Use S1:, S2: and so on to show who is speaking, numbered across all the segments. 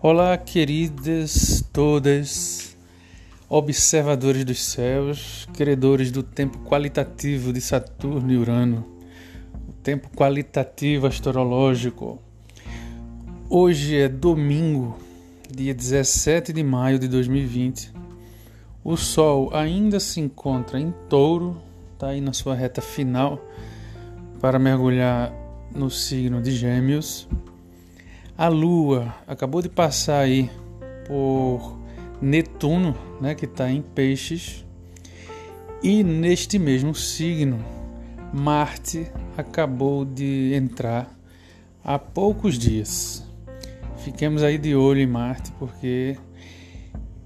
S1: Olá, queridas todas, observadores dos céus, credores do tempo qualitativo de Saturno e Urano, o tempo qualitativo astrológico. Hoje é domingo, dia 17 de maio de 2020. O Sol ainda se encontra em touro, está aí na sua reta final para mergulhar no signo de Gêmeos. A Lua acabou de passar aí por Netuno, né, que está em Peixes, e neste mesmo signo, Marte acabou de entrar há poucos dias. Fiquemos aí de olho em Marte, porque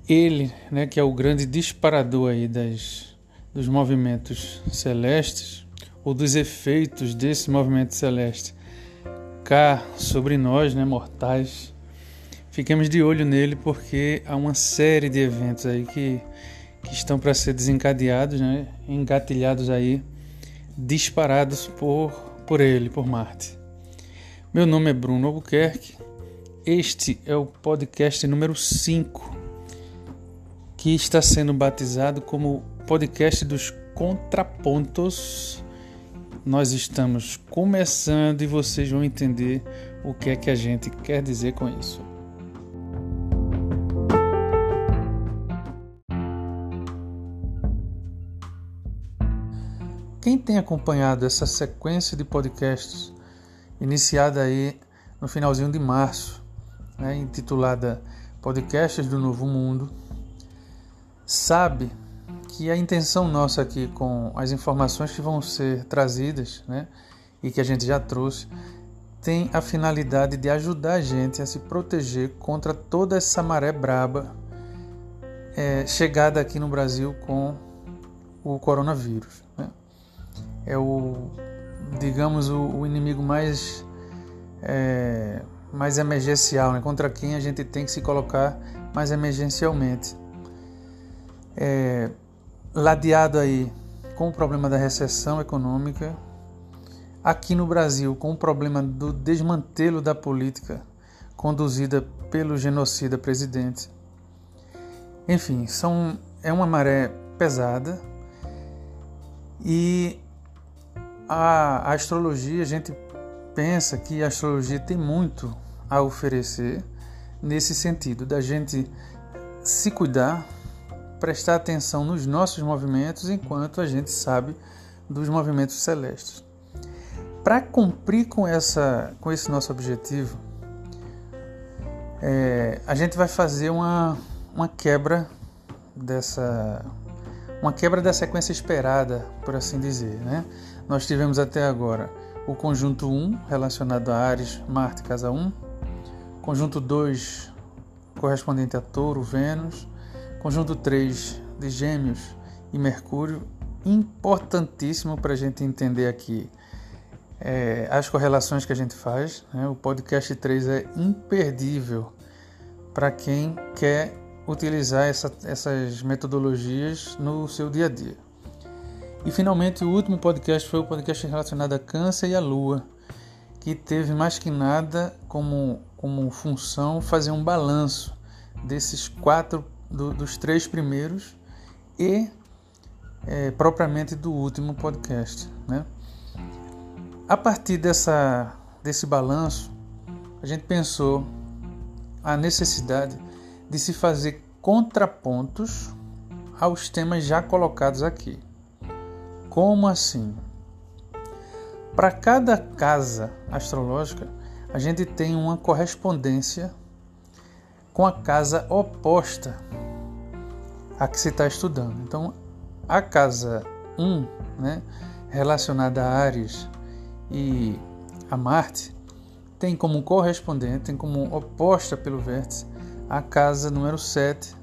S1: ele, né, que é o grande disparador aí das, dos movimentos celestes, ou dos efeitos desse movimento celeste, cá sobre nós, né, mortais. Fiquemos de olho nele porque há uma série de eventos aí que, que estão para ser desencadeados, né, engatilhados aí, disparados por, por ele, por Marte. Meu nome é Bruno Albuquerque. Este é o podcast número 5, que está sendo batizado como podcast dos contrapontos nós estamos começando e vocês vão entender o que é que a gente quer dizer com isso. Quem tem acompanhado essa sequência de podcasts iniciada aí no finalzinho de março, né, intitulada Podcasts do Novo Mundo, sabe que a intenção nossa aqui com as informações que vão ser trazidas, né, e que a gente já trouxe, tem a finalidade de ajudar a gente a se proteger contra toda essa maré braba é, chegada aqui no Brasil com o coronavírus. Né? É o, digamos, o, o inimigo mais, é, mais emergencial, né? contra quem a gente tem que se colocar mais emergencialmente. É, ladeado aí com o problema da recessão econômica, aqui no Brasil com o problema do desmantelo da política conduzida pelo genocida presidente. Enfim, são, é uma maré pesada e a, a astrologia, a gente pensa que a astrologia tem muito a oferecer nesse sentido, da gente se cuidar, prestar atenção nos nossos movimentos enquanto a gente sabe dos movimentos celestes. Para cumprir com, essa, com esse nosso objetivo, é, a gente vai fazer uma, uma quebra dessa uma quebra da sequência esperada, por assim dizer. Né? Nós tivemos até agora o conjunto 1 relacionado a Ares, Marte, casa 1, conjunto 2 correspondente a Touro, Vênus, Conjunto 3 de Gêmeos e Mercúrio, importantíssimo para a gente entender aqui é, as correlações que a gente faz. Né? O podcast 3 é imperdível para quem quer utilizar essa, essas metodologias no seu dia a dia. E finalmente, o último podcast foi o podcast relacionado a Câncer e a Lua, que teve mais que nada como, como função fazer um balanço desses quatro do, dos três primeiros e é, propriamente do último podcast. Né? A partir dessa, desse balanço, a gente pensou a necessidade de se fazer contrapontos aos temas já colocados aqui. Como assim? Para cada casa astrológica, a gente tem uma correspondência com a casa oposta a que se está estudando. Então, a casa 1, né, relacionada a Ares e a Marte, tem como correspondente, tem como oposta pelo vértice, a casa número 7,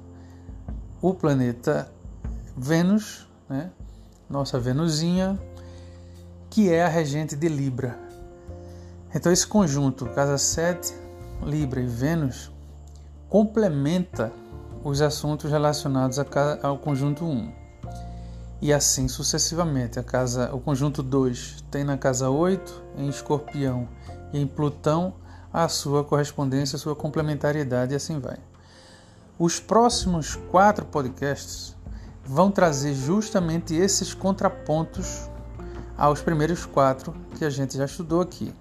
S1: o planeta Vênus, né, nossa Venusinha, que é a regente de Libra. Então, esse conjunto, casa 7, Libra e Vênus, complementa os assuntos relacionados ao conjunto 1. E assim sucessivamente. A casa, o conjunto 2 tem na casa 8, em Escorpião e em Plutão, a sua correspondência, a sua complementariedade e assim vai. Os próximos quatro podcasts vão trazer justamente esses contrapontos aos primeiros quatro que a gente já estudou aqui.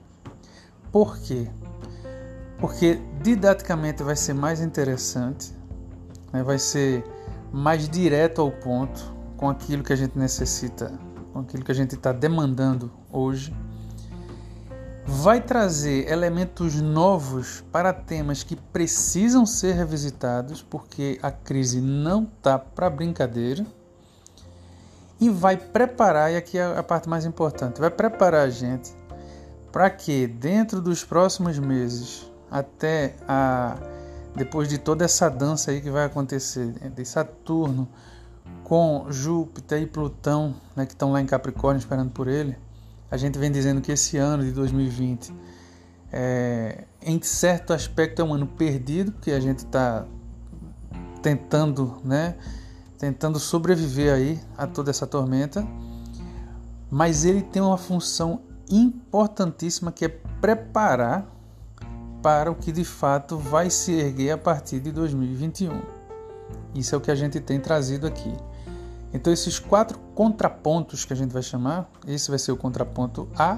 S1: Por quê? Porque didaticamente vai ser mais interessante, né? vai ser mais direto ao ponto com aquilo que a gente necessita, com aquilo que a gente está demandando hoje vai trazer elementos novos para temas que precisam ser revisitados, porque a crise não tá para brincadeira. E vai preparar, e aqui é a parte mais importante, vai preparar a gente para que dentro dos próximos meses, até a depois de toda essa dança aí que vai acontecer de Saturno com Júpiter e Plutão, né, que estão lá em Capricórnio esperando por ele, a gente vem dizendo que esse ano de 2020, é, em certo aspecto, é um ano perdido, porque a gente está tentando, né, tentando sobreviver aí a toda essa tormenta, mas ele tem uma função importantíssima que é preparar para o que de fato vai se erguer a partir de 2021. Isso é o que a gente tem trazido aqui. Então, esses quatro contrapontos que a gente vai chamar, esse vai ser o contraponto A,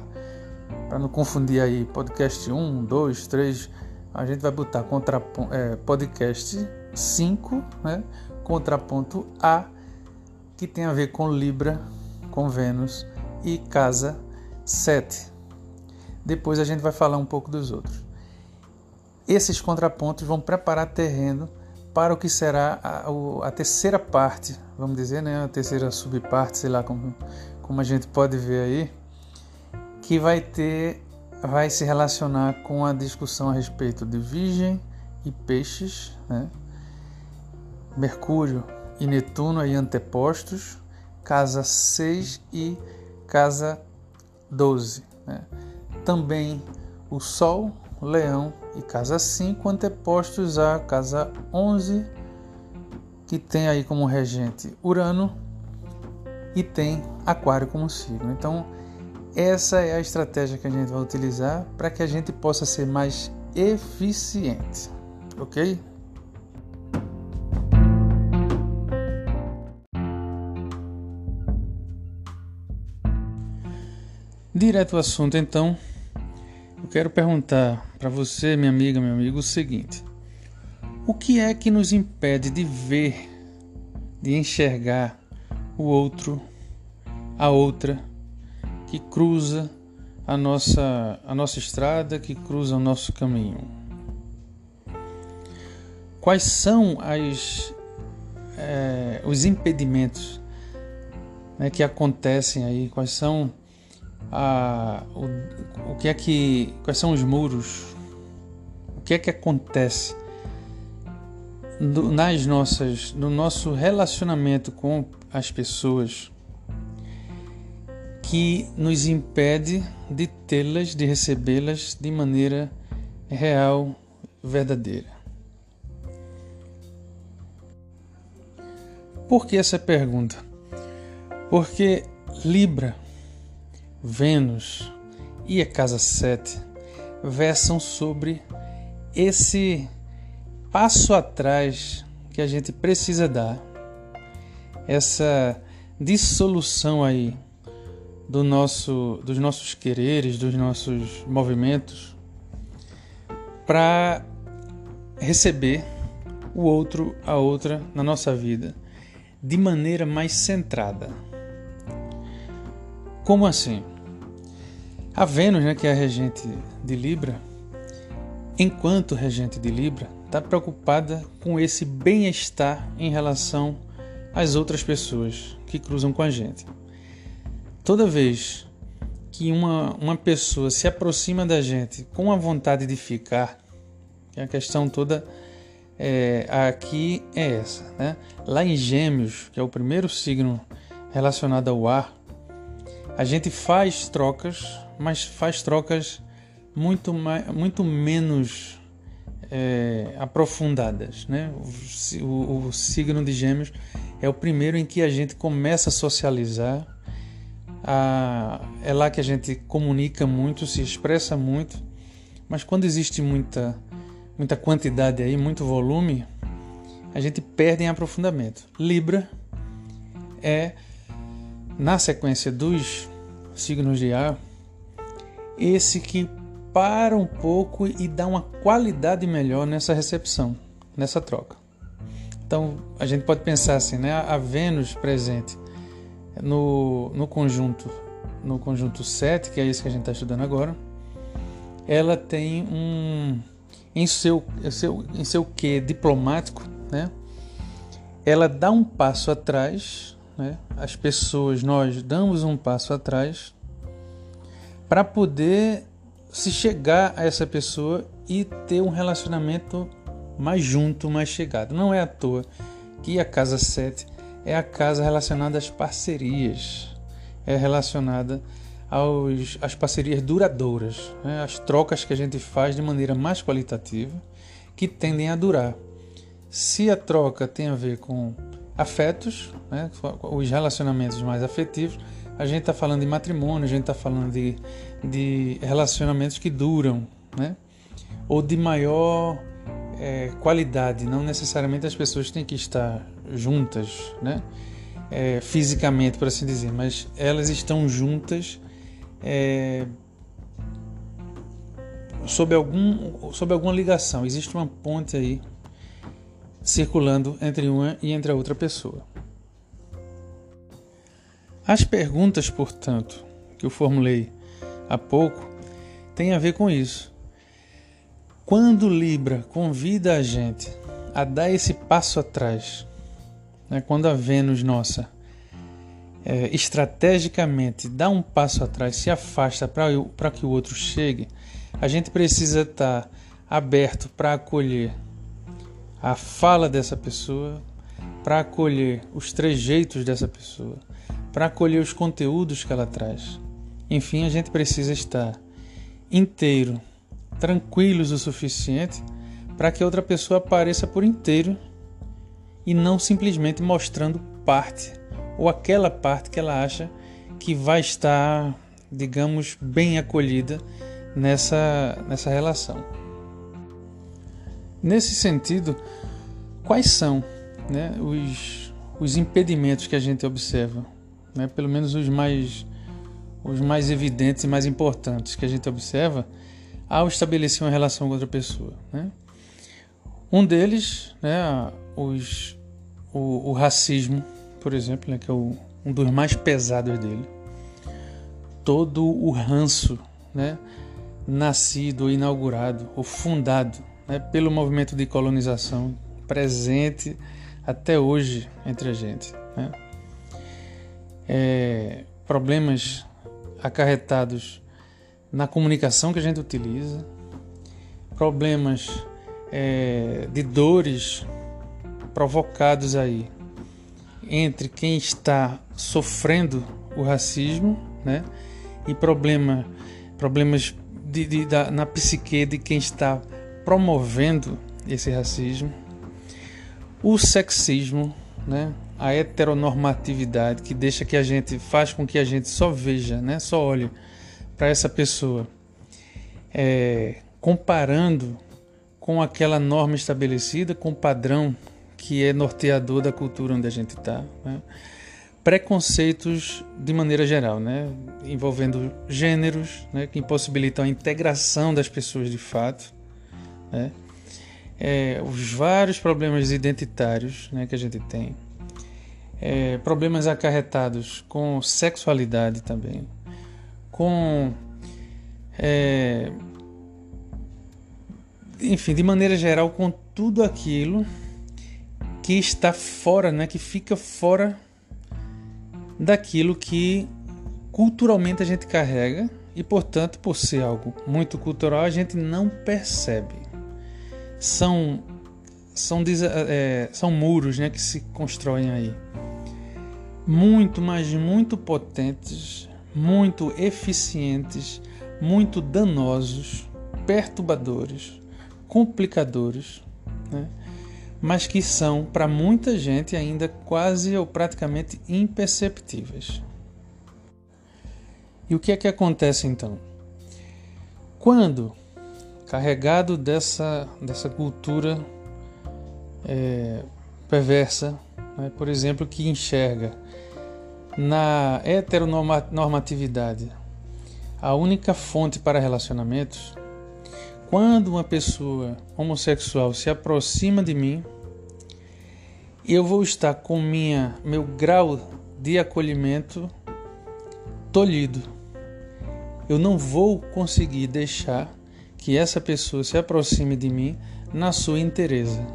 S1: para não confundir aí podcast 1, 2, 3, a gente vai botar é, podcast 5, né? contraponto A, que tem a ver com Libra, com Vênus e casa 7. Depois a gente vai falar um pouco dos outros. Esses contrapontos vão preparar terreno para o que será a, a, terceira parte, vamos dizer, né? a terceira subparte, sei lá como, como a gente pode ver aí, que vai ter, vai se relacionar com a discussão a respeito de Virgem e Peixes, né? Mercúrio e Netuno aí antepostos, casa 6 e casa 12. Né? Também o Sol, Leão e casa 5 antepostos à casa 11, que tem aí como regente Urano e tem Aquário como signo. Então, essa é a estratégia que a gente vai utilizar para que a gente possa ser mais eficiente, ok? Direto ao assunto, então, quero perguntar para você, minha amiga, meu amigo, o seguinte: o que é que nos impede de ver, de enxergar o outro, a outra, que cruza a nossa, a nossa estrada, que cruza o nosso caminho? Quais são as, é, os impedimentos né, que acontecem aí? Quais são a, o, o que é que. Quais são os muros? O que é que acontece no, nas nossas, no nosso relacionamento com as pessoas que nos impede de tê-las, de recebê-las de maneira real, verdadeira. Por que essa pergunta? Porque Libra Vênus e a casa 7 versam sobre esse passo atrás que a gente precisa dar, essa dissolução aí do nosso, dos nossos quereres, dos nossos movimentos, para receber o outro, a outra na nossa vida de maneira mais centrada. Como assim? A Vênus, né, que é a regente de Libra, enquanto regente de Libra, está preocupada com esse bem-estar em relação às outras pessoas que cruzam com a gente. Toda vez que uma, uma pessoa se aproxima da gente com a vontade de ficar, a questão toda é, aqui é essa. Né? Lá em Gêmeos, que é o primeiro signo relacionado ao ar, a gente faz trocas, mas faz trocas muito, mais, muito menos é, aprofundadas. Né? O, o, o, signo de Gêmeos é o primeiro em que a gente começa a socializar. A, é lá que a gente comunica muito, se expressa muito, mas quando existe muita, muita quantidade aí, muito volume, a gente perde em aprofundamento. Libra é, na sequência dos signos de ar, esse que para um pouco e dá uma qualidade melhor nessa recepção, nessa troca. Então a gente pode pensar assim, né? A Vênus presente no, no conjunto no conjunto 7, que é isso que a gente está estudando agora, ela tem um em seu, em seu, em seu quê diplomático, né? Ela dá um passo atrás, né? As pessoas, nós damos um passo atrás para poder se chegar a essa pessoa e ter um relacionamento mais junto, mais chegado. Não é à toa que a casa 7 é a casa relacionada às parcerias, é relacionada aos, às parcerias duradouras, né? as trocas que a gente faz de maneira mais qualitativa, que tendem a durar. Se a troca tem a ver com afetos, né? os relacionamentos mais afetivos, a gente está falando de matrimônio, a gente está falando de, de relacionamentos que duram, né? ou de maior é, qualidade. Não necessariamente as pessoas têm que estar juntas, né? É, fisicamente, por assim dizer, mas elas estão juntas é, sob, algum, sob alguma ligação. Existe uma ponte aí circulando entre uma e entre a outra pessoa. As perguntas, portanto, que eu formulei há pouco, têm a ver com isso. Quando Libra convida a gente a dar esse passo atrás, né, quando a Vênus nossa é, estrategicamente dá um passo atrás, se afasta para que o outro chegue, a gente precisa estar tá aberto para acolher a fala dessa pessoa, para acolher os trejeitos dessa pessoa, para acolher os conteúdos que ela traz. Enfim, a gente precisa estar inteiro, tranquilos o suficiente para que outra pessoa apareça por inteiro e não simplesmente mostrando parte ou aquela parte que ela acha que vai estar, digamos, bem acolhida nessa, nessa relação. Nesse sentido, quais são né, os, os impedimentos que a gente observa né, pelo menos os mais, os mais evidentes e mais importantes que a gente observa ao estabelecer uma relação com outra pessoa. Né? Um deles, né, os, o, o racismo, por exemplo, né, que é o, um dos mais pesados dele. Todo o ranço né, nascido, inaugurado ou fundado né, pelo movimento de colonização presente até hoje entre a gente. Né? É, problemas acarretados na comunicação que a gente utiliza, problemas é, de dores provocados aí entre quem está sofrendo o racismo, né, e problema, problemas de, de, da, na psique de quem está promovendo esse racismo, o sexismo, né, a heteronormatividade que deixa que a gente faz com que a gente só veja, né, só olhe para essa pessoa, é, comparando com aquela norma estabelecida, com o padrão que é norteador da cultura onde a gente está. Né? Preconceitos de maneira geral, né? envolvendo gêneros né? que impossibilitam a integração das pessoas de fato. Né? É, os vários problemas identitários né, que a gente tem é, problemas acarretados com sexualidade também, com. É, enfim, de maneira geral, com tudo aquilo que está fora, né, que fica fora daquilo que culturalmente a gente carrega e, portanto, por ser algo muito cultural, a gente não percebe. São são, é, são muros né, que se constroem aí muito, mas muito potentes, muito eficientes, muito danosos, perturbadores, complicadores, né? mas que são para muita gente ainda quase ou praticamente imperceptíveis. E o que é que acontece então? Quando carregado dessa, dessa cultura é, perversa, né? por exemplo, que enxerga na heteronormatividade a única fonte para relacionamentos, quando uma pessoa homossexual se aproxima de mim, eu vou estar com minha, meu grau de acolhimento tolhido. Eu não vou conseguir deixar que essa pessoa se aproxime de mim na sua inteireza.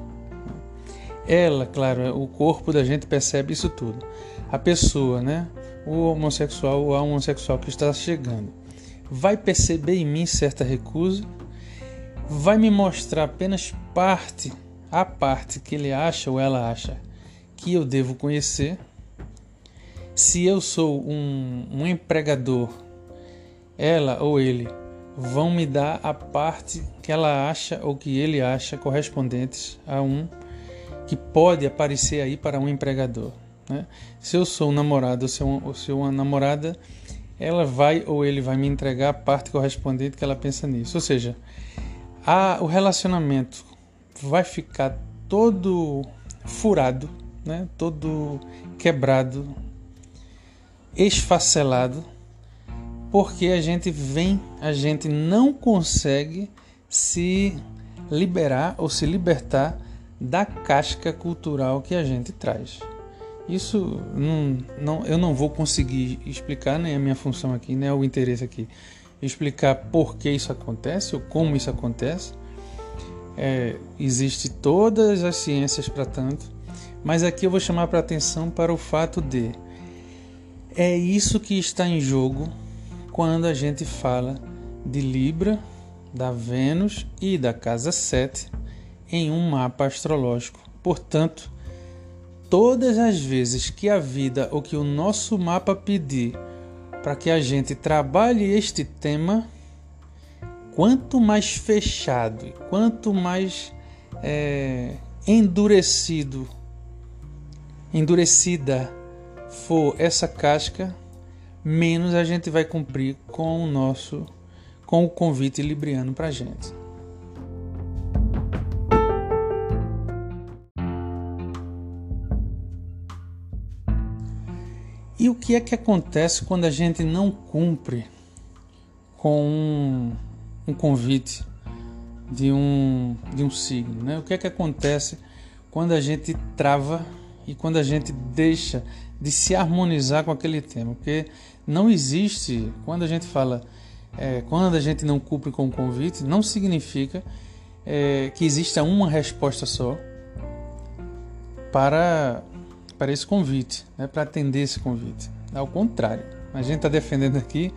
S1: Ela, claro, o corpo da gente percebe isso tudo. A pessoa, né, o homossexual ou a homossexual que está chegando, vai perceber em mim certa recusa, vai me mostrar apenas parte, a parte que ele acha ou ela acha que eu devo conhecer. Se eu sou um, um empregador, ela ou ele vão me dar a parte que ela acha ou que ele acha correspondentes a um que pode aparecer aí para um empregador. Né? Se eu sou um namorado ou se, eu, ou se uma namorada, ela vai ou ele vai me entregar a parte correspondente que ela pensa nisso. Ou seja, a, o relacionamento vai ficar todo furado, né? todo quebrado, esfacelado porque a gente vem, a gente não consegue se liberar ou se libertar da casca cultural que a gente traz. Isso não, não, eu não vou conseguir explicar, nem a minha função aqui, nem o interesse aqui, explicar por que isso acontece ou como isso acontece. É, existe todas as ciências para tanto, mas aqui eu vou chamar para atenção para o fato de é isso que está em jogo quando a gente fala de Libra, da Vênus e da casa 7 em um mapa astrológico. Portanto, todas as vezes que a vida ou que o nosso mapa pedir para que a gente trabalhe este tema, quanto mais fechado e quanto mais é, endurecido, endurecida for essa casca, menos a gente vai cumprir com o nosso com o convite libriano para a gente. E o que é que acontece quando a gente não cumpre com um, um convite de um, de um signo? Né? O que é que acontece quando a gente trava e quando a gente deixa de se harmonizar com aquele tema? Porque não existe, quando a gente fala, é, quando a gente não cumpre com o convite, não significa é, que exista uma resposta só para, para esse convite, né, para atender esse convite. Ao contrário, a gente está defendendo aqui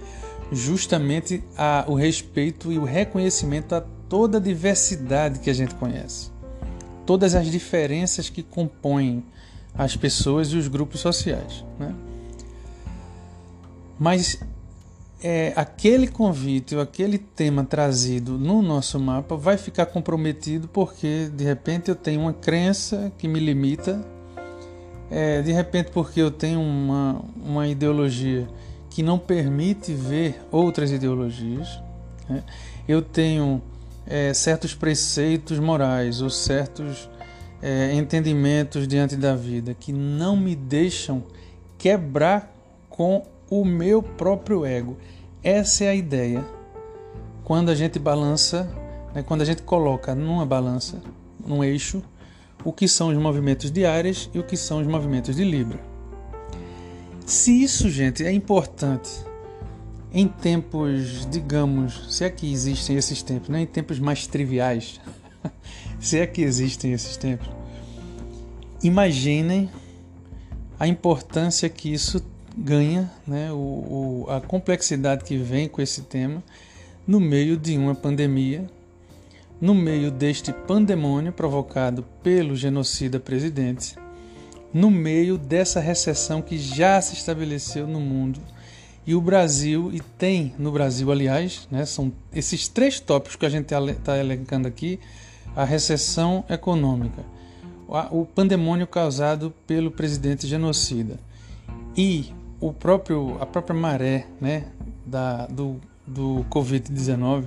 S1: justamente a, o respeito e o reconhecimento a toda a diversidade que a gente conhece, todas as diferenças que compõem as pessoas e os grupos sociais. Né? Mas é, aquele convite ou aquele tema trazido no nosso mapa vai ficar comprometido porque de repente eu tenho uma crença que me limita, é, de repente porque eu tenho uma, uma ideologia que não permite ver outras ideologias, né? eu tenho é, certos preceitos morais ou certos é, entendimentos diante da vida que não me deixam quebrar com o meu próprio ego. Essa é a ideia. Quando a gente balança, né, quando a gente coloca numa balança, num eixo, o que são os movimentos de e o que são os movimentos de Libra. Se isso, gente, é importante em tempos, digamos, se é que existem esses tempos, né, em tempos mais triviais, se é que existem esses tempos, imaginem a importância que isso ganha né, o, o, a complexidade que vem com esse tema no meio de uma pandemia, no meio deste pandemônio provocado pelo genocida presidente, no meio dessa recessão que já se estabeleceu no mundo. E o Brasil, e tem no Brasil, aliás, né, são esses três tópicos que a gente está elencando aqui: a recessão econômica, o pandemônio causado pelo presidente genocida e o próprio, a própria maré né, da, do, do Covid-19,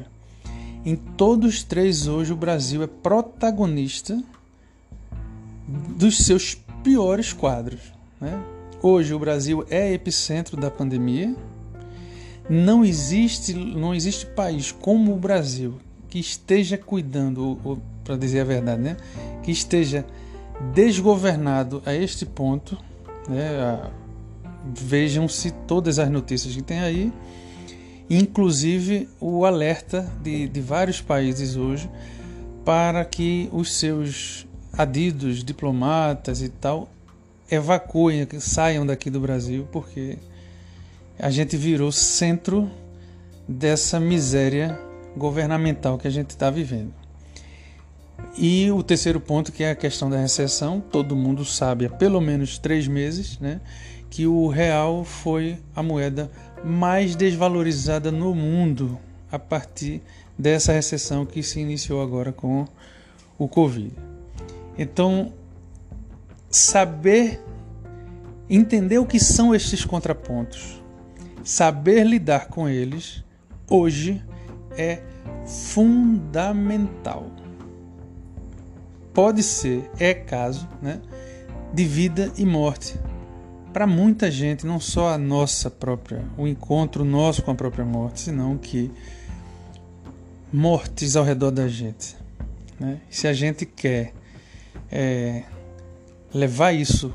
S1: Em todos os três, hoje, o Brasil é protagonista dos seus piores quadros. Né? Hoje, o Brasil é epicentro da pandemia. Não existe, não existe país como o Brasil que esteja cuidando, para dizer a verdade, né? que esteja desgovernado a este ponto. Né? Vejam-se todas as notícias que tem aí inclusive o alerta de, de vários países hoje para que os seus adidos, diplomatas e tal, evacuem, saiam daqui do Brasil, porque a gente virou centro dessa miséria governamental que a gente está vivendo. E o terceiro ponto, que é a questão da recessão, todo mundo sabe há pelo menos três meses, né, que o real foi a moeda mais desvalorizada no mundo a partir dessa recessão que se iniciou agora com o Covid. Então, saber entender o que são esses contrapontos, saber lidar com eles, hoje é fundamental. Pode ser, é caso, né, de vida e morte para muita gente, não só a nossa própria, o encontro nosso com a própria morte, senão que mortes ao redor da gente. Né? Se a gente quer é, levar isso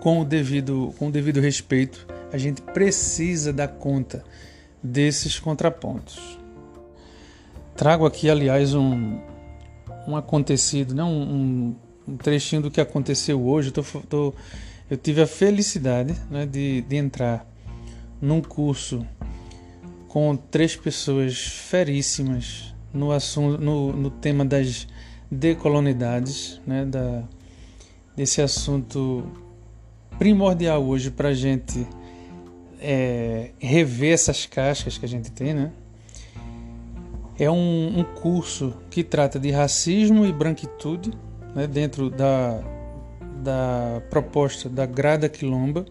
S1: com o, devido, com o devido respeito, a gente precisa dar conta desses contrapontos. Trago aqui, aliás, um, um acontecido, né? um, um, trechinho do que aconteceu hoje. Estou eu tive a felicidade né, de, de entrar num curso com três pessoas feríssimas no, assunto, no, no tema das decolonidades, né, da, desse assunto primordial hoje para gente é, rever essas cascas que a gente tem, né? É um, um curso que trata de racismo e branquitude né, dentro da da proposta da Grada Quilomba,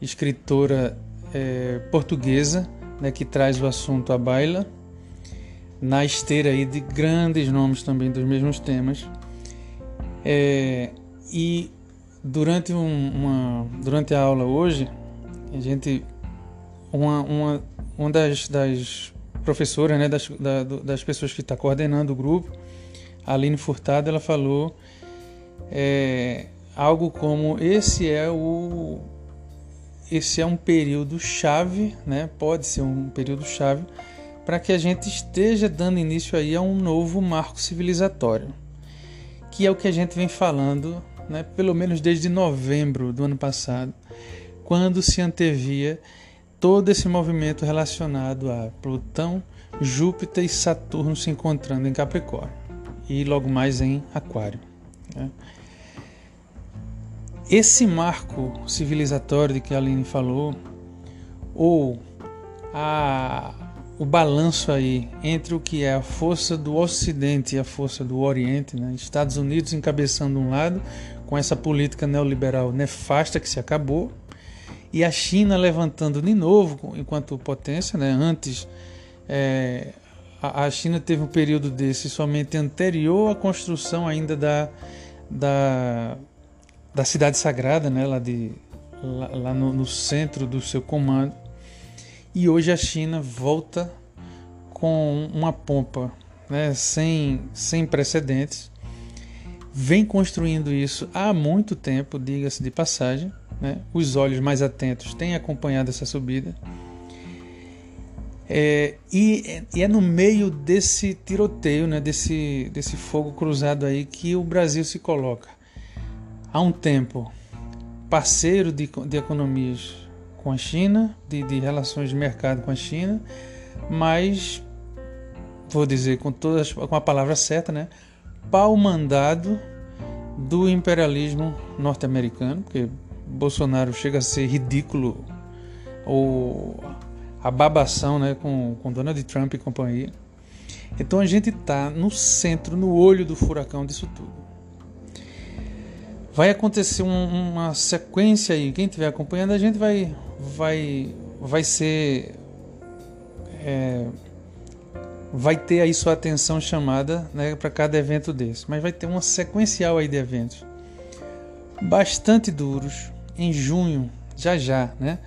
S1: escritora é, portuguesa, né, que traz o assunto à baila, na esteira aí de grandes nomes também dos mesmos temas. É, e durante, um, uma, durante a aula hoje, a gente uma, uma, uma das, das professoras, né, das, da, das pessoas que está coordenando o grupo, a Aline Furtado, ela falou é, algo como esse é o esse é um período chave, né? Pode ser um período chave para que a gente esteja dando início aí a um novo marco civilizatório, que é o que a gente vem falando, né? Pelo menos desde novembro do ano passado, quando se antevia todo esse movimento relacionado a Plutão, Júpiter e Saturno se encontrando em Capricórnio e logo mais em Aquário. Né? Esse marco civilizatório de que a Aline falou, ou a, o balanço aí entre o que é a força do Ocidente e a força do Oriente, né? Estados Unidos encabeçando um lado com essa política neoliberal nefasta que se acabou, e a China levantando de novo enquanto potência, né? Antes é, a China teve um período desse somente anterior à construção ainda da, da da cidade sagrada, né, lá, de, lá, lá no, no centro do seu comando. E hoje a China volta com uma pompa né, sem, sem precedentes. Vem construindo isso há muito tempo, diga-se de passagem. Né? Os olhos mais atentos têm acompanhado essa subida. É, e, e, é no meio desse tiroteio, né, desse, desse fogo cruzado aí, que o Brasil se coloca há um tempo parceiro de, de economias com a China, de, de relações de mercado com a China, mas vou dizer com todas com a palavra certa, né? Pau mandado do imperialismo norte-americano, porque Bolsonaro chega a ser ridículo ou a babação, né, com, com Donald Trump e companhia. Então a gente está no centro, no olho do furacão disso tudo vai acontecer um, uma sequência aí. Quem estiver acompanhando a gente vai, vai, vai ser é, vai ter aí sua atenção chamada né, para cada evento desse, mas vai ter uma sequencial aí de eventos bastante duros em junho, já já, né?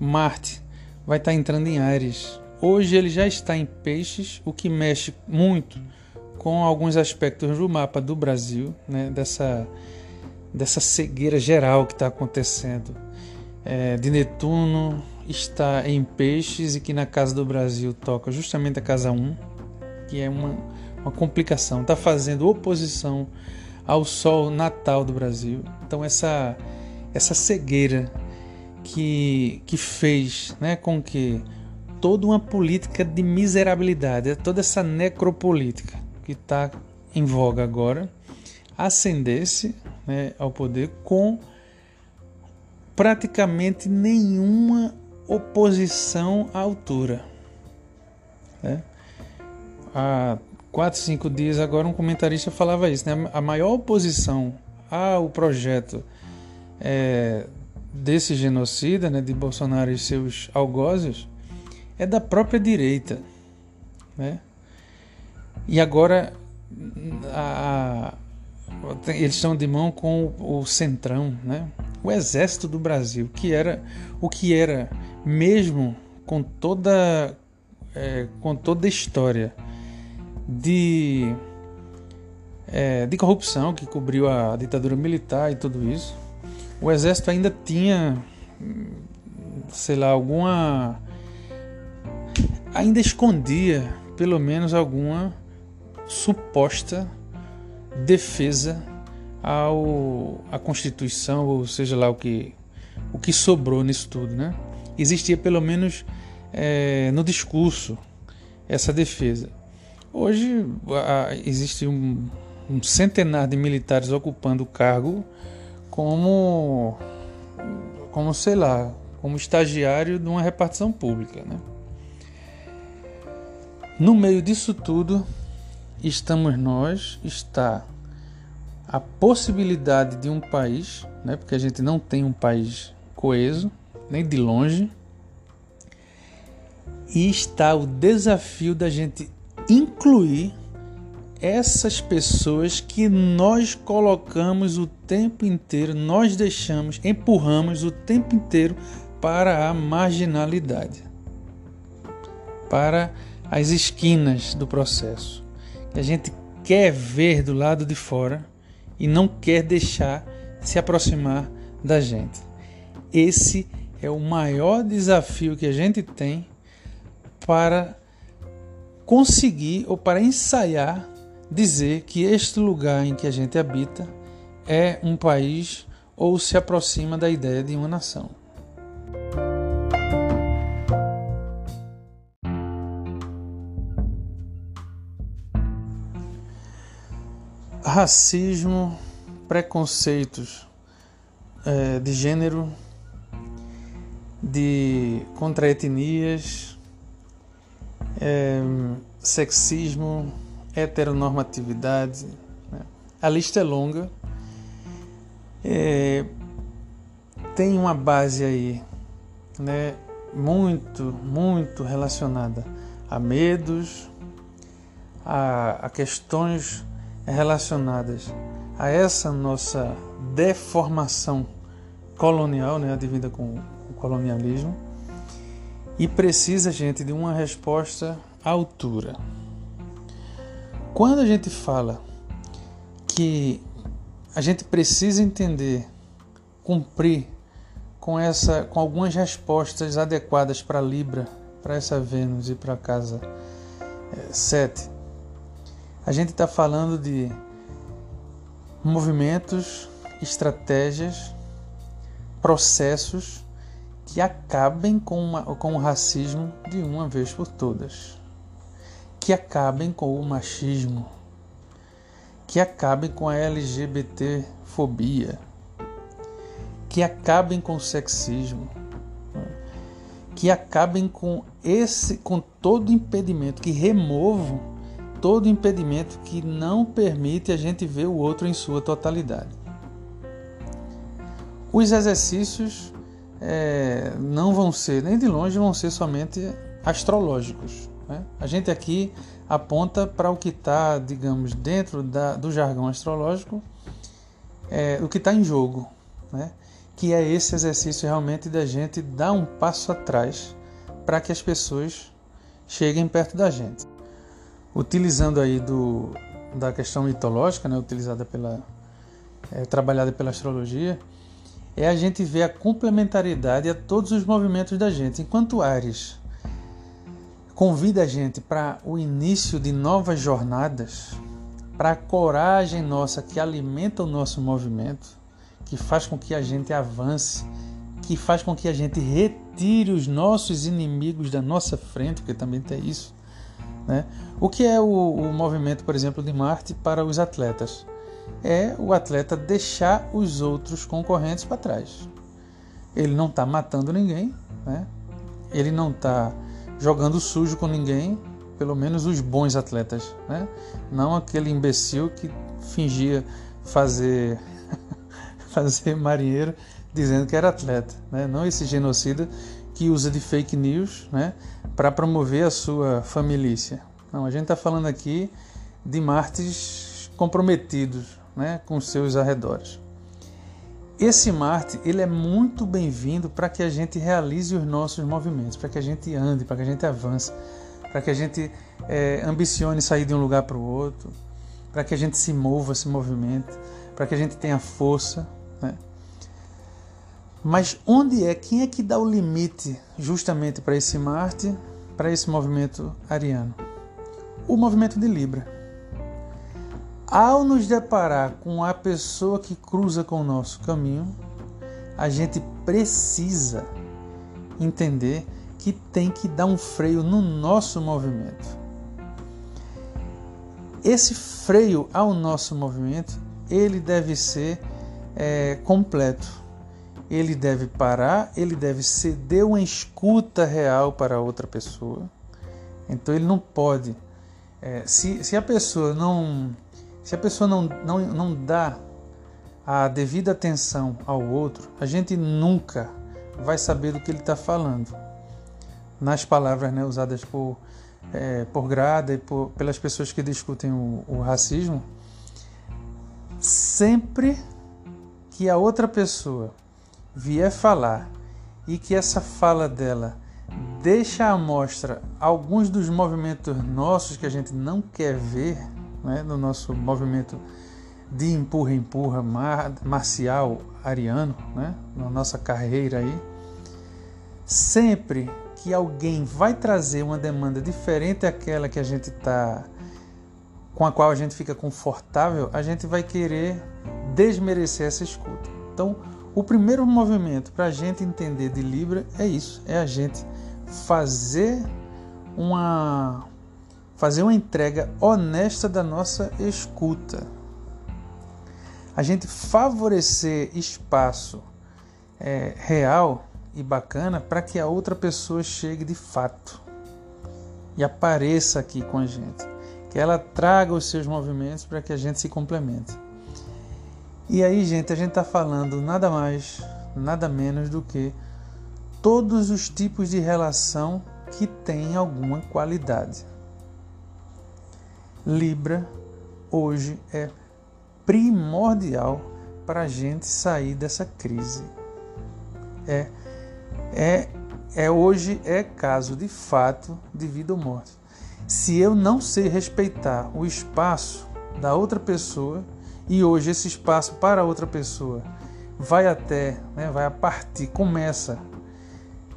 S1: Marte vai estar tá entrando em Ares. Hoje ele já está em Peixes, o que mexe muito com alguns aspectos do mapa do Brasil, né? Dessa dessa cegueira geral que está acontecendo. É, de Netuno está em Peixes e que na casa do Brasil toca justamente a casa 1, que é uma, uma complicação, está fazendo oposição ao sol natal do Brasil. Então essa essa cegueira que, que fez né, com que toda uma política de miserabilidade, toda essa necropolítica que está em voga agora, ascendesse né, ao poder com praticamente nenhuma oposição à altura. Né? Há quatro, cinco dias agora um comentarista falava isso. Né? A maior oposição ao projeto é, desse genocida, né, de Bolsonaro e seus algozes, é da própria direita. Né? E agora a, eles estão de mão com o, Centrão, né? o exército do Brasil, que era o que era mesmo com toda é, com toda a história de é, de corrupção que cobriu a ditadura militar e tudo isso, o exército ainda tinha sei lá alguma ainda escondia pelo menos alguma suposta defesa ao à Constituição, ou seja lá o que o que sobrou nisso tudo, né? Existia pelo menos é, no discurso essa defesa. Hoje a, existe um, um centenar de militares ocupando o cargo como como sei lá, como estagiário de uma repartição pública, né? No meio disso tudo, estamos nós, está a possibilidade de um país, né, porque a gente não tem um país coeso, nem de longe, e está o desafio da gente incluir essas pessoas que nós colocamos o tempo inteiro, nós deixamos, empurramos o tempo inteiro para a marginalidade, para as esquinas do processo. A gente quer ver do lado de fora e não quer deixar se aproximar da gente. Esse é o maior desafio que a gente tem para conseguir ou para ensaiar dizer que este lugar em que a gente habita é um país ou se aproxima da ideia de uma nação. Racismo, preconceitos é, de gênero, de contra etnias, é, sexismo, heteronormatividade. Né? A lista é longa. É, tem uma base aí, né, muito, muito relacionada a medos, a, a questões relacionadas a essa nossa deformação colonial, né, advinda com o colonialismo, e precisa, gente, de uma resposta à altura. Quando a gente fala que a gente precisa entender, cumprir com essa, com algumas respostas adequadas para Libra, para essa Vênus e para a casa 7, a gente está falando de movimentos, estratégias, processos que acabem com, uma, com o racismo de uma vez por todas, que acabem com o machismo, que acabem com a LGBT-fobia, que acabem com o sexismo, que acabem com esse, com todo impedimento, que removam todo impedimento que não permite a gente ver o outro em sua totalidade. Os exercícios é, não vão ser, nem de longe, vão ser somente astrológicos. Né? A gente aqui aponta para o que está, digamos, dentro da, do jargão astrológico, é, o que está em jogo, né? que é esse exercício realmente da gente dar um passo atrás para que as pessoas cheguem perto da gente. Utilizando aí do, da questão mitológica, né, utilizada pela é, trabalhada pela astrologia, é a gente ver a complementariedade a todos os movimentos da gente. Enquanto Ares convida a gente para o início de novas jornadas, para a coragem nossa que alimenta o nosso movimento, que faz com que a gente avance, que faz com que a gente retire os nossos inimigos da nossa frente, porque também tem isso. Né? O que é o, o movimento, por exemplo, de Marte para os atletas? É o atleta deixar os outros concorrentes para trás. Ele não está matando ninguém, né? ele não está jogando sujo com ninguém, pelo menos os bons atletas, né? não aquele imbecil que fingia fazer fazer marinheiro dizendo que era atleta, né? não esse genocida que usa de fake news né? para promover a sua família. Não, a gente está falando aqui de Martes comprometidos né? com seus arredores. Esse Marte ele é muito bem-vindo para que a gente realize os nossos movimentos, para que a gente ande, para que a gente avance, para que a gente é, ambicione sair de um lugar para o outro, para que a gente se mova, se movimente, para que a gente tenha força? Mas onde é, quem é que dá o limite justamente para esse Marte, para esse movimento ariano? O movimento de Libra. Ao nos deparar com a pessoa que cruza com o nosso caminho, a gente precisa entender que tem que dar um freio no nosso movimento. Esse freio ao nosso movimento, ele deve ser é, completo. Ele deve parar, ele deve ceder uma escuta real para outra pessoa. Então ele não pode. É, se, se a pessoa não se a pessoa não, não, não dá a devida atenção ao outro, a gente nunca vai saber do que ele está falando. Nas palavras né, usadas por, é, por Grada e por, pelas pessoas que discutem o, o racismo, sempre que a outra pessoa vier falar e que essa fala dela deixa à mostra alguns dos movimentos nossos que a gente não quer ver né, no nosso movimento de empurra-empurra mar, marcial ariano, né, na nossa carreira aí, sempre que alguém vai trazer uma demanda diferente daquela que a gente está com a qual a gente fica confortável, a gente vai querer desmerecer essa escuta. Então, o primeiro movimento para a gente entender de Libra é isso: é a gente fazer uma fazer uma entrega honesta da nossa escuta. A gente favorecer espaço é, real e bacana para que a outra pessoa chegue de fato e apareça aqui com a gente. Que ela traga os seus movimentos para que a gente se complemente. E aí, gente, a gente está falando nada mais, nada menos do que todos os tipos de relação que têm alguma qualidade. Libra hoje é primordial para a gente sair dessa crise. É, é, é hoje é caso de fato de vida ou morte. Se eu não sei respeitar o espaço da outra pessoa, e hoje esse espaço para outra pessoa vai até, né, vai a partir, começa,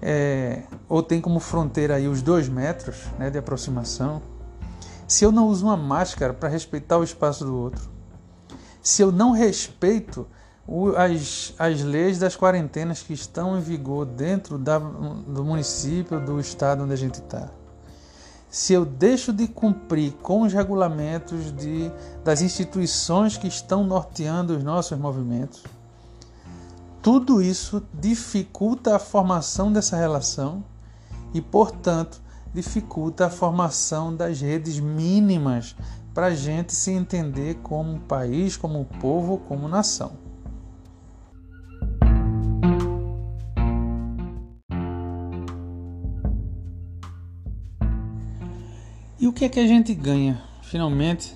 S1: é, ou tem como fronteira aí os dois metros né, de aproximação, se eu não uso uma máscara para respeitar o espaço do outro, se eu não respeito o, as, as leis das quarentenas que estão em vigor dentro da, do município, do estado onde a gente está, se eu deixo de cumprir com os regulamentos de, das instituições que estão norteando os nossos movimentos, tudo isso dificulta a formação dessa relação e, portanto, dificulta a formação das redes mínimas para a gente se entender como país, como povo, como nação. Que é que a gente ganha, finalmente,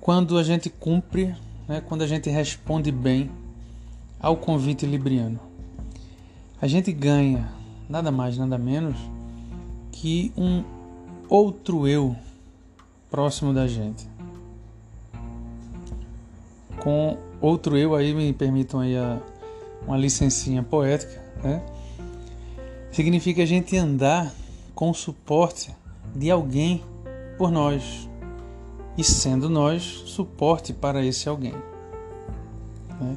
S1: quando a gente cumpre, né, quando a gente responde bem ao convite libriano? A gente ganha nada mais, nada menos que um outro eu próximo da gente. Com outro eu aí, me permitam aí a, uma licencinha poética, né? Significa a gente andar com o suporte de alguém por nós e sendo nós suporte para esse alguém. Né?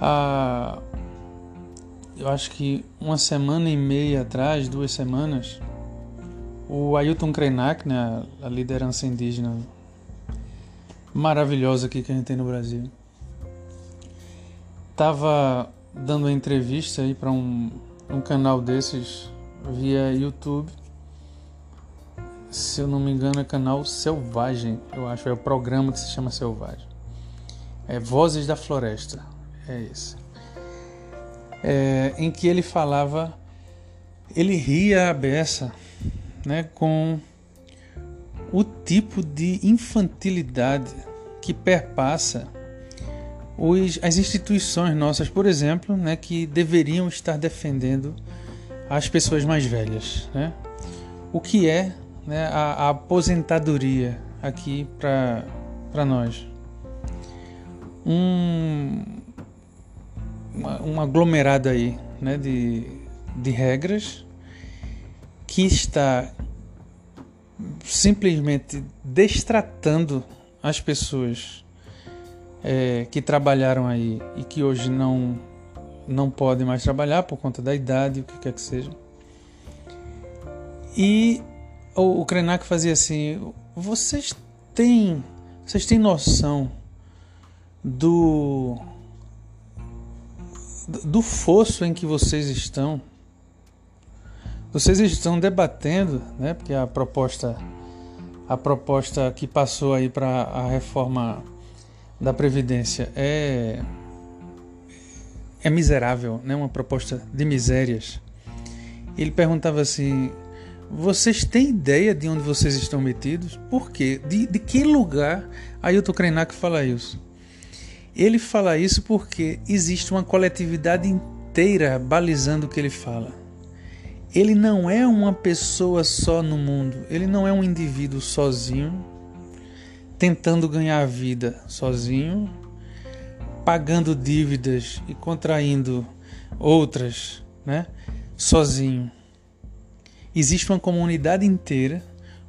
S1: Ah, eu acho que uma semana e meia atrás, duas semanas, o Ailton Krenak, né, a liderança indígena maravilhosa aqui que a gente tem no Brasil, estava dando uma entrevista aí para um, um canal desses via YouTube se eu não me engano, é canal Selvagem, eu acho, é o programa que se chama Selvagem. É Vozes da Floresta, é esse. É, em que ele falava, ele ria a beça, né, com o tipo de infantilidade que perpassa os, as instituições nossas, por exemplo, né, que deveriam estar defendendo as pessoas mais velhas, né? O que é né, a, a aposentadoria aqui para nós. Um, uma, um aglomerado aí né, de, de regras que está simplesmente destratando as pessoas é, que trabalharam aí e que hoje não não podem mais trabalhar por conta da idade, o que quer que seja. E o, o Krenak fazia assim: vocês têm, vocês têm noção do do fosso em que vocês estão? Vocês estão debatendo, né? Porque a proposta a proposta que passou aí para a reforma da previdência é é miserável, né? Uma proposta de misérias. Ele perguntava assim: vocês têm ideia de onde vocês estão metidos? Por quê? De, de que lugar Ailton Krenak fala isso? Ele fala isso porque existe uma coletividade inteira balizando o que ele fala. Ele não é uma pessoa só no mundo, ele não é um indivíduo sozinho, tentando ganhar a vida sozinho, pagando dívidas e contraindo outras, né? Sozinho existe uma comunidade inteira,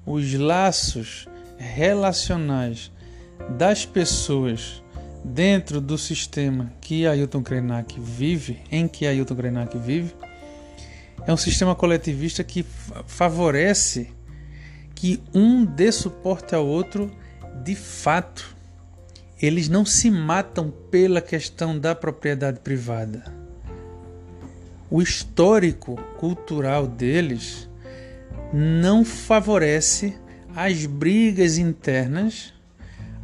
S1: os laços relacionais das pessoas dentro do sistema que Ailton Krenak vive, em que Ailton Krenak vive, é um sistema coletivista que favorece que um dê suporte ao outro de fato. Eles não se matam pela questão da propriedade privada. O histórico cultural deles não favorece as brigas internas,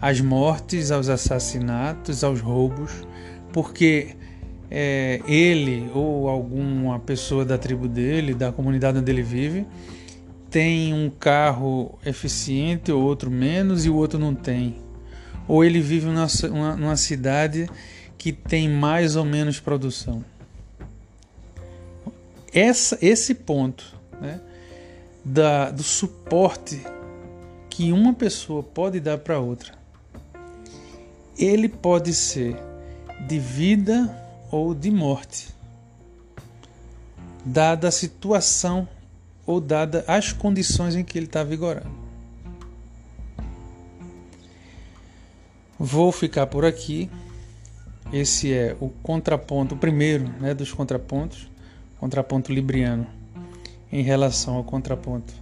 S1: as mortes, aos assassinatos, aos roubos, porque é, ele ou alguma pessoa da tribo dele, da comunidade onde ele vive, tem um carro eficiente, ou outro menos, e o outro não tem. Ou ele vive numa, numa cidade que tem mais ou menos produção. Essa, esse ponto, né? Da, do suporte que uma pessoa pode dar para outra. Ele pode ser de vida ou de morte, dada a situação ou dada as condições em que ele está vigorando. Vou ficar por aqui. Esse é o contraponto, o primeiro né, dos contrapontos, contraponto libriano em relação ao contraponto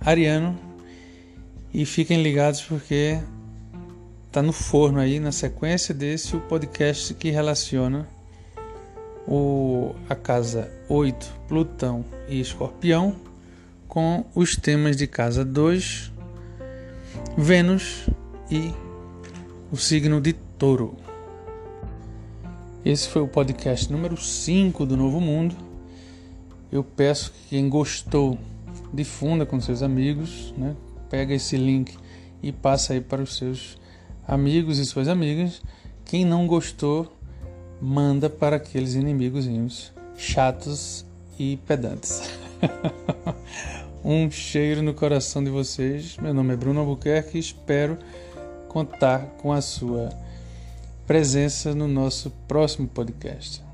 S1: ariano. E fiquem ligados porque está no forno aí, na sequência desse, o podcast que relaciona o, a casa 8, Plutão e Escorpião, com os temas de casa 2, Vênus e o signo de Touro. Esse foi o podcast número 5 do Novo Mundo. Eu peço que quem gostou difunda com seus amigos, né? Pega esse link e passa aí para os seus amigos e suas amigas. Quem não gostou, manda para aqueles inimigos chatos e pedantes. um cheiro no coração de vocês. Meu nome é Bruno Albuquerque e espero contar com a sua presença no nosso próximo podcast.